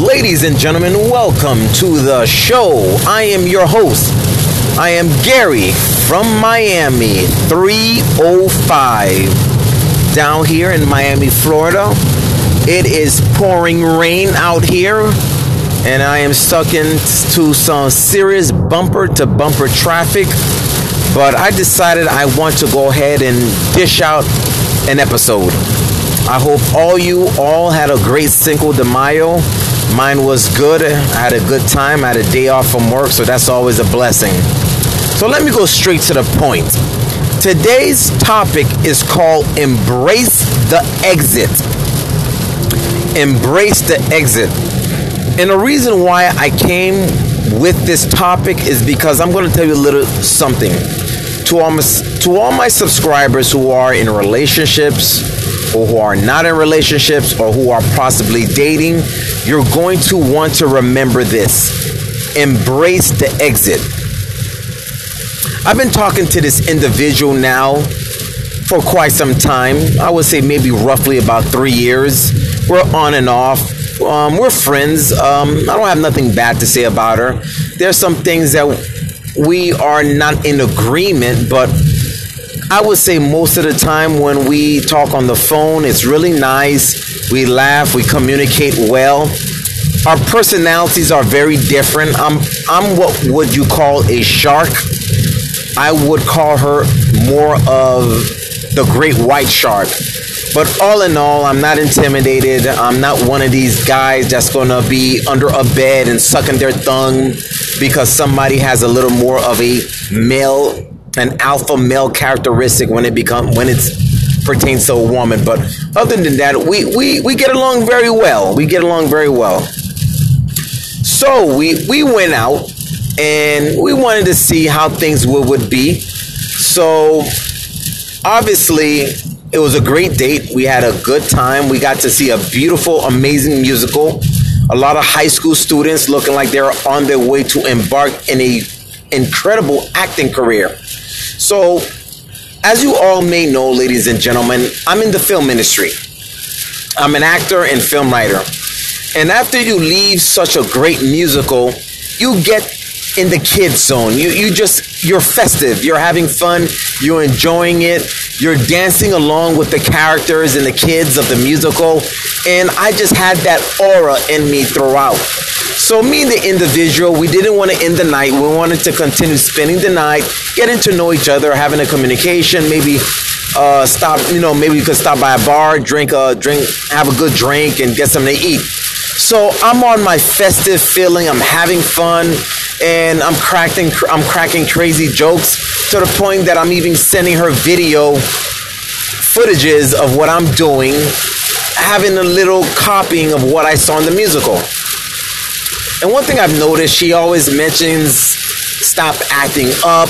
Ladies and gentlemen, welcome to the show. I am your host. I am Gary from Miami 305. Down here in Miami, Florida, it is pouring rain out here, and I am stuck into some serious bumper to bumper traffic. But I decided I want to go ahead and dish out an episode. I hope all you all had a great Cinco de Mayo. Mine was good. I had a good time. I had a day off from work, so that's always a blessing. So let me go straight to the point. Today's topic is called Embrace the Exit. Embrace the Exit. And the reason why I came with this topic is because I'm going to tell you a little something. To all my, to all my subscribers who are in relationships, or who are not in relationships or who are possibly dating, you're going to want to remember this. Embrace the exit. I've been talking to this individual now for quite some time. I would say maybe roughly about three years. We're on and off. Um, we're friends. Um, I don't have nothing bad to say about her. There's some things that we are not in agreement, but I would say most of the time when we talk on the phone, it's really nice. We laugh, we communicate well. Our personalities are very different. I'm I'm what would you call a shark? I would call her more of the great white shark. But all in all, I'm not intimidated. I'm not one of these guys that's gonna be under a bed and sucking their thumb because somebody has a little more of a male an alpha male characteristic when it become when it's pertains to a woman. But other than that, we, we, we get along very well. We get along very well. So we we went out and we wanted to see how things would, would be. So obviously it was a great date. We had a good time. We got to see a beautiful, amazing musical. A lot of high school students looking like they're on their way to embark in a incredible acting career. So, as you all may know, ladies and gentlemen, I'm in the film industry. I'm an actor and film writer. And after you leave such a great musical, you get in the kids zone. You you just you're festive. You're having fun. You're enjoying it. You're dancing along with the characters and the kids of the musical. And I just had that aura in me throughout. So me and the individual, we didn't want to end the night. We wanted to continue spending the night, getting to know each other, having a communication, maybe uh, stop, you know, maybe we could stop by a bar, drink a drink, have a good drink, and get something to eat. So I'm on my festive feeling. I'm having fun, and I'm cracking, I'm cracking crazy jokes to the point that I'm even sending her video footages of what I'm doing, having a little copying of what I saw in the musical. And one thing I've noticed, she always mentions stop acting up,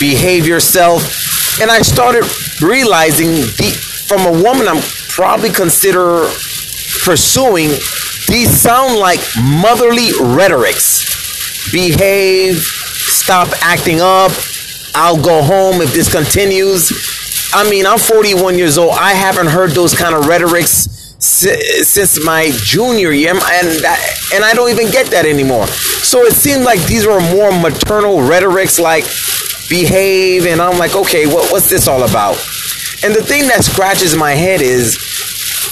behave yourself. And I started realizing the, from a woman I'm probably consider pursuing, these sound like motherly rhetorics. Behave, stop acting up, I'll go home if this continues. I mean, I'm 41 years old. I haven't heard those kind of rhetorics since my junior year, and and I don't even get that anymore. So it seemed like these were more maternal rhetorics, like behave, and I'm like, okay, what, what's this all about? And the thing that scratches my head is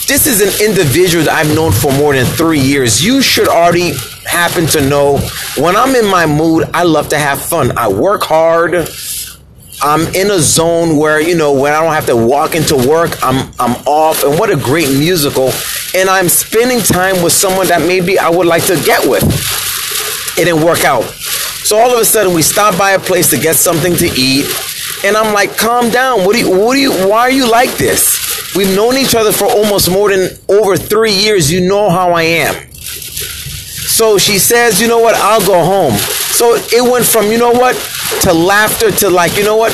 this is an individual that I've known for more than three years. You should already happen to know when I'm in my mood, I love to have fun. I work hard. I'm in a zone where you know when I don't have to walk into work, I'm I'm off, and what a great musical! And I'm spending time with someone that maybe I would like to get with. It didn't work out, so all of a sudden we stop by a place to get something to eat, and I'm like, "Calm down! What do you? What do you? Why are you like this? We've known each other for almost more than over three years. You know how I am." So she says, "You know what? I'll go home." So it went from, you know what, to laughter to like, you know what?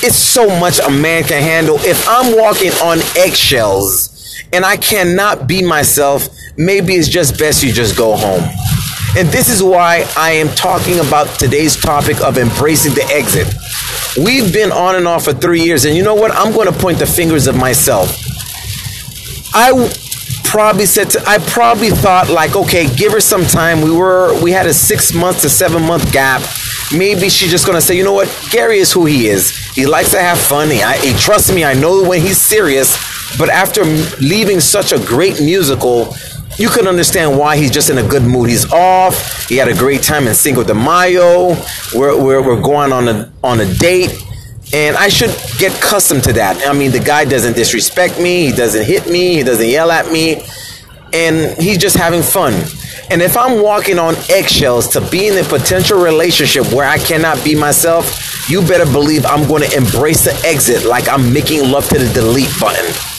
It's so much a man can handle. If I'm walking on eggshells and I cannot be myself, maybe it's just best you just go home. And this is why I am talking about today's topic of embracing the exit. We've been on and off for three years, and you know what? I'm going to point the fingers of myself. I probably said to, I probably thought like, okay, give her some time. We were we had a six month to seven month gap. Maybe she's just gonna say, you know what, Gary is who he is. He likes to have fun. He, I, he me. I know when he's serious. But after leaving such a great musical, you can understand why he's just in a good mood. He's off. He had a great time in Cinco de Mayo. We're, we're, we're going on a on a date. And I should get accustomed to that. I mean, the guy doesn't disrespect me, he doesn't hit me, he doesn't yell at me, and he's just having fun. And if I'm walking on eggshells to be in a potential relationship where I cannot be myself, you better believe I'm going to embrace the exit like I'm making love to the delete button.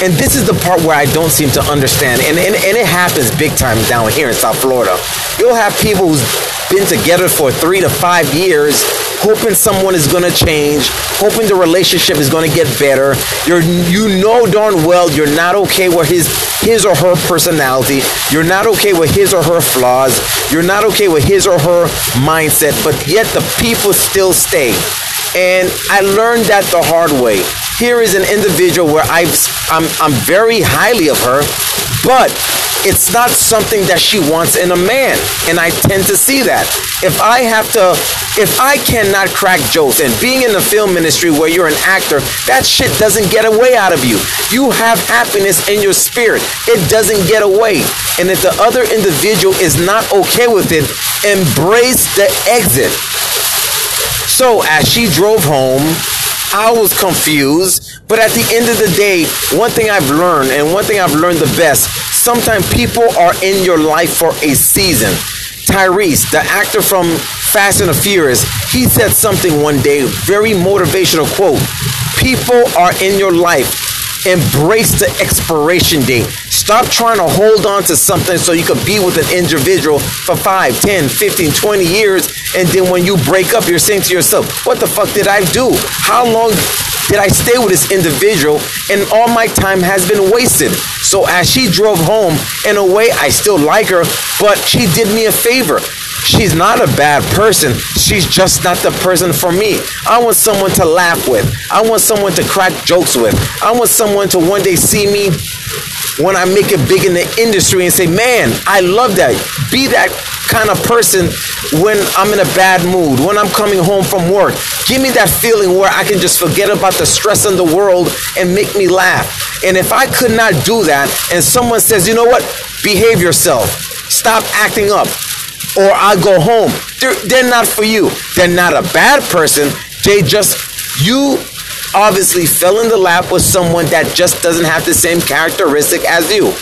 And this is the part where I don't seem to understand. And, and, and it happens big time down here in South Florida. You'll have people who's been together for three to five years, hoping someone is going to change, hoping the relationship is going to get better. You're, you know darn well you're not okay with his, his or her personality. You're not okay with his or her flaws. You're not okay with his or her mindset, but yet the people still stay. And I learned that the hard way. Here is an individual where I've, I'm, I'm very highly of her, but it's not something that she wants in a man. And I tend to see that. If I have to, if I cannot crack jokes, and being in the film industry where you're an actor, that shit doesn't get away out of you. You have happiness in your spirit, it doesn't get away. And if the other individual is not okay with it, embrace the exit. So as she drove home, I was confused. But at the end of the day, one thing I've learned, and one thing I've learned the best, sometimes people are in your life for a season. Tyrese, the actor from Fast and the Furious, he said something one day, very motivational quote. People are in your life Embrace the expiration date. Stop trying to hold on to something so you can be with an individual for 5, 10, 15, 20 years. And then when you break up, you're saying to yourself, what the fuck did I do? How long did I stay with this individual? And all my time has been wasted. So as she drove home, in a way, I still like her, but she did me a favor. She's not a bad person. She's just not the person for me. I want someone to laugh with. I want someone to crack jokes with. I want someone to one day see me when I make it big in the industry and say, man, I love that. Be that kind of person when I'm in a bad mood, when I'm coming home from work. Give me that feeling where I can just forget about the stress in the world and make me laugh. And if I could not do that, and someone says, you know what, behave yourself, stop acting up, or I go home. They're, they're not for you. They're not a bad person. They just, you obviously fell in the lap with someone that just doesn't have the same characteristic as you.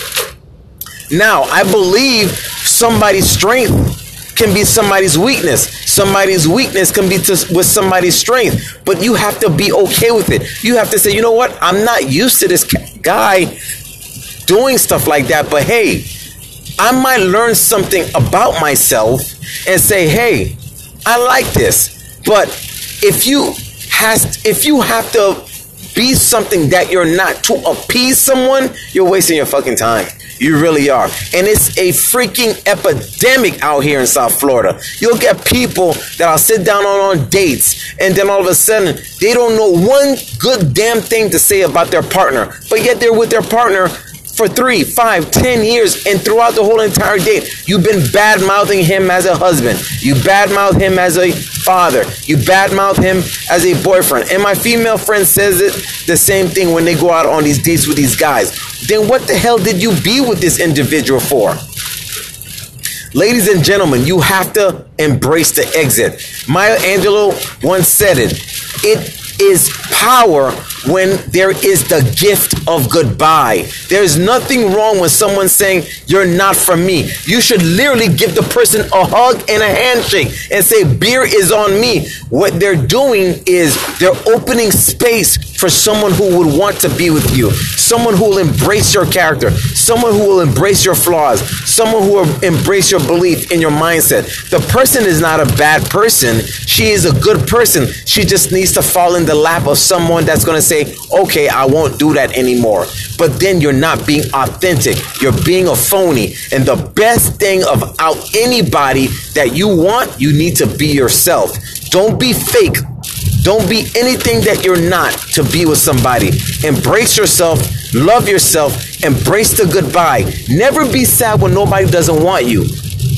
Now, I believe somebody's strength can be somebody's weakness. Somebody's weakness can be to, with somebody's strength. But you have to be okay with it. You have to say, you know what? I'm not used to this guy doing stuff like that. But hey, I might learn something about myself and say, "Hey, I like this." But if you has if you have to be something that you're not to appease someone, you're wasting your fucking time. You really are. And it's a freaking epidemic out here in South Florida. You'll get people that I'll sit down on, on dates and then all of a sudden they don't know one good damn thing to say about their partner. But yet they're with their partner for three, five, ten years, and throughout the whole entire date, you've been bad mouthing him as a husband. You bad mouth him as a father. You bad mouth him as a boyfriend. And my female friend says it the same thing when they go out on these dates with these guys. Then what the hell did you be with this individual for? Ladies and gentlemen, you have to embrace the exit. Maya Angelou once said it. It is power when there is the gift of goodbye. There's nothing wrong with someone saying, You're not for me. You should literally give the person a hug and a handshake and say, Beer is on me. What they're doing is they're opening space for someone who would want to be with you, someone who will embrace your character, someone who will embrace your flaws, someone who will embrace your belief in your mindset. The person is not a bad person. She is a good person. She just needs to fall in the lap of someone that's going to say, okay, I won't do that anymore. But then you're not being authentic. You're being a phony. And the best thing about anybody that you want, you need to be yourself. Don't be fake Don't be anything that you're not to be with somebody. Embrace yourself, love yourself, embrace the goodbye. Never be sad when nobody doesn't want you.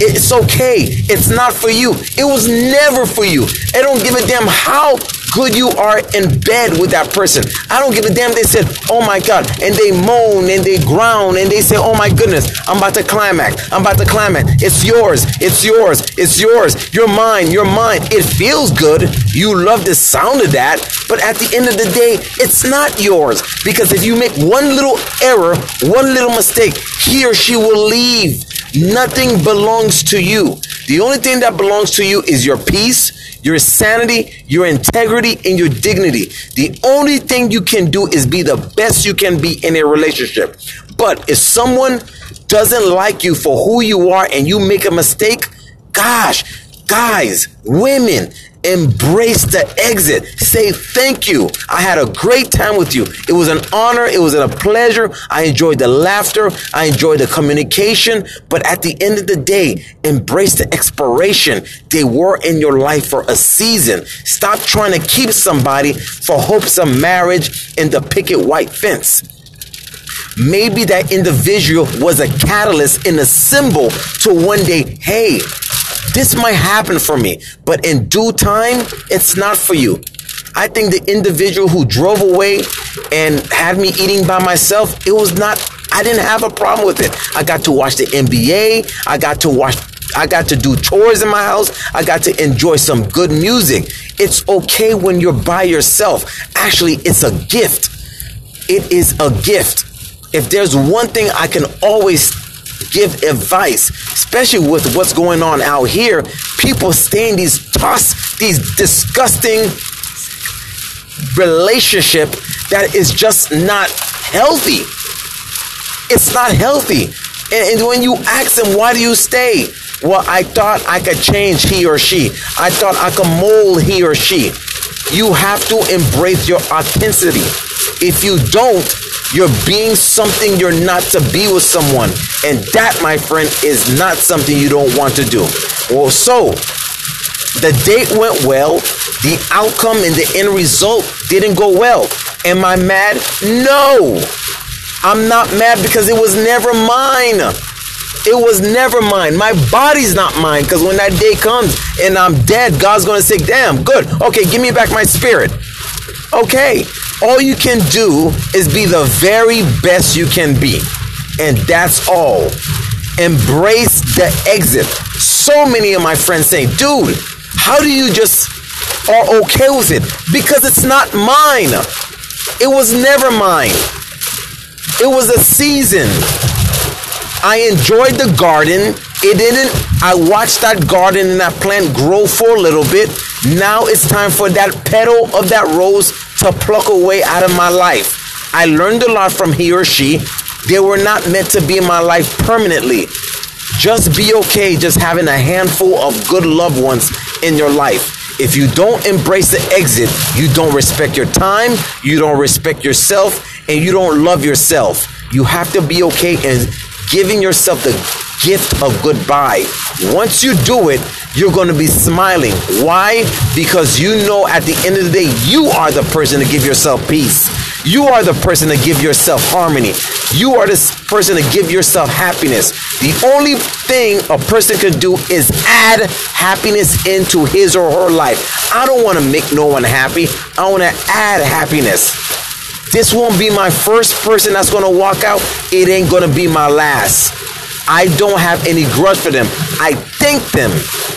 It's okay. It's not for you. It was never for you. I don't give a damn how good you are in bed with that person. I don't give a damn. They said, oh my God. And they moan and they groan and they say, oh my goodness, I'm about to climax. I'm about to climax. It's yours. It's yours. It's yours. You're mine. You're mine. It feels good. You love the sound of that. But at the end of the day, it's not yours. Because if you make one little error, one little mistake, he or she will leave. Nothing belongs to you. The only thing that belongs to you is your peace, your sanity, your integrity, and your dignity. The only thing you can do is be the best you can be in a relationship. But if someone doesn't like you for who you are and you make a mistake, gosh, guys, women, Embrace the exit. Say thank you. I had a great time with you. It was an honor. It was a pleasure. I enjoyed the laughter. I enjoyed the communication. But at the end of the day, embrace the expiration. They were in your life for a season. Stop trying to keep somebody for hopes of marriage in the picket white fence. Maybe that individual was a catalyst and a symbol to one day, hey, this might happen for me, but in due time, it's not for you. I think the individual who drove away and had me eating by myself, it was not, I didn't have a problem with it. I got to watch the NBA. I got to watch, I got to do chores in my house. I got to enjoy some good music. It's okay when you're by yourself. Actually, it's a gift. It is a gift. If there's one thing I can always give advice, especially with what's going on out here. People stay in these toss, these disgusting relationship that is just not healthy. It's not healthy. And, and when you ask them, why do you stay? Well, I thought I could change he or she. I thought I could mold he or she. You have to embrace your authenticity. If you don't, you're being something you're not to be with someone. And that, my friend, is not something you don't want to do. Well, so the date went well. The outcome and the end result didn't go well. Am I mad? No. I'm not mad because it was never mine. It was never mine. My body's not mine because when that day comes and I'm dead, God's going to say, damn, good. Okay, give me back my spirit. Okay, all you can do is be the very best you can be. And that's all. Embrace the exit. So many of my friends say, dude, how do you just are okay with it? Because it's not mine. It was never mine. It was a season. I enjoyed the garden. It didn't, I watched that garden and that plant grow for a little bit. Now it's time for that petal of that rose to pluck away out of my life. I learned a lot from he or she. They were not meant to be in my life permanently. Just be okay just having a handful of good loved ones in your life. If you don't embrace the exit, you don't respect your time, you don't respect yourself, and you don't love yourself. You have to be okay and giving yourself the gift of goodbye. Once you do it, you're going to be smiling. Why? Because you know at the end of the day, you are the person to give yourself peace. You are the person to give yourself harmony. You are the person to give yourself happiness. The only thing a person can do is add happiness into his or her life. I don't want to make no one happy. I want to add happiness. This won't be my first person that's going to walk out. It ain't going to be my last. I don't have any grudge for them. I thank them.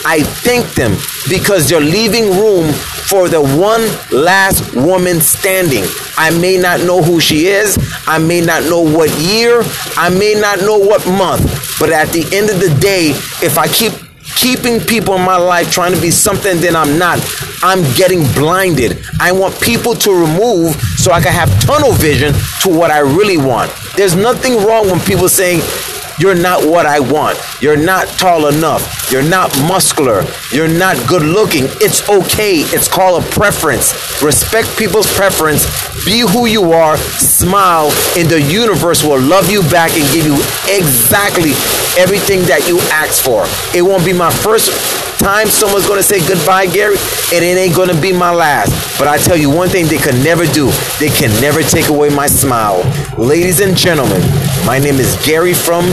I thank them because they're leaving room for the one last woman standing. I may not know who she is. I may not know what year. I may not know what month. But at the end of the day, if I keep keeping people in my life trying to be something that I'm not, I'm getting blinded. I want people to remove so I can have tunnel vision to what I really want. There's nothing wrong when people saying, you're not what I want. You're not tall enough. You're not muscular. You're not good looking. It's okay. It's called a preference. Respect people's preference. Be who you are. Smile, and the universe will love you back and give you exactly everything that you asked for. It won't be my first time someone's gonna say goodbye, Gary, and it ain't gonna be my last. But I tell you one thing they can never do, they can never take away my smile. Ladies and gentlemen, my name is Gary from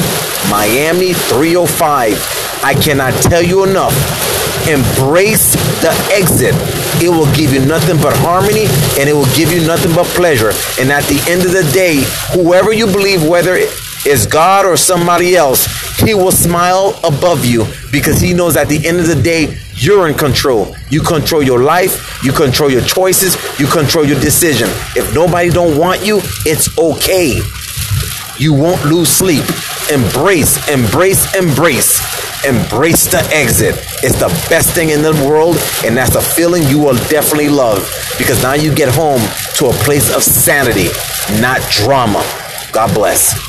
Miami 305. I cannot tell you enough. Embrace the exit. It will give you nothing but harmony and it will give you nothing but pleasure. And at the end of the day, whoever you believe, whether it's God or somebody else, he will smile above you because he knows at the end of the day, you're in control. You control your life, you control your choices, you control your decision. If nobody don't want you, it's okay. You won't lose sleep. Embrace, embrace, embrace. Embrace the exit. It's the best thing in the world, and that's a feeling you will definitely love because now you get home to a place of sanity, not drama. God bless.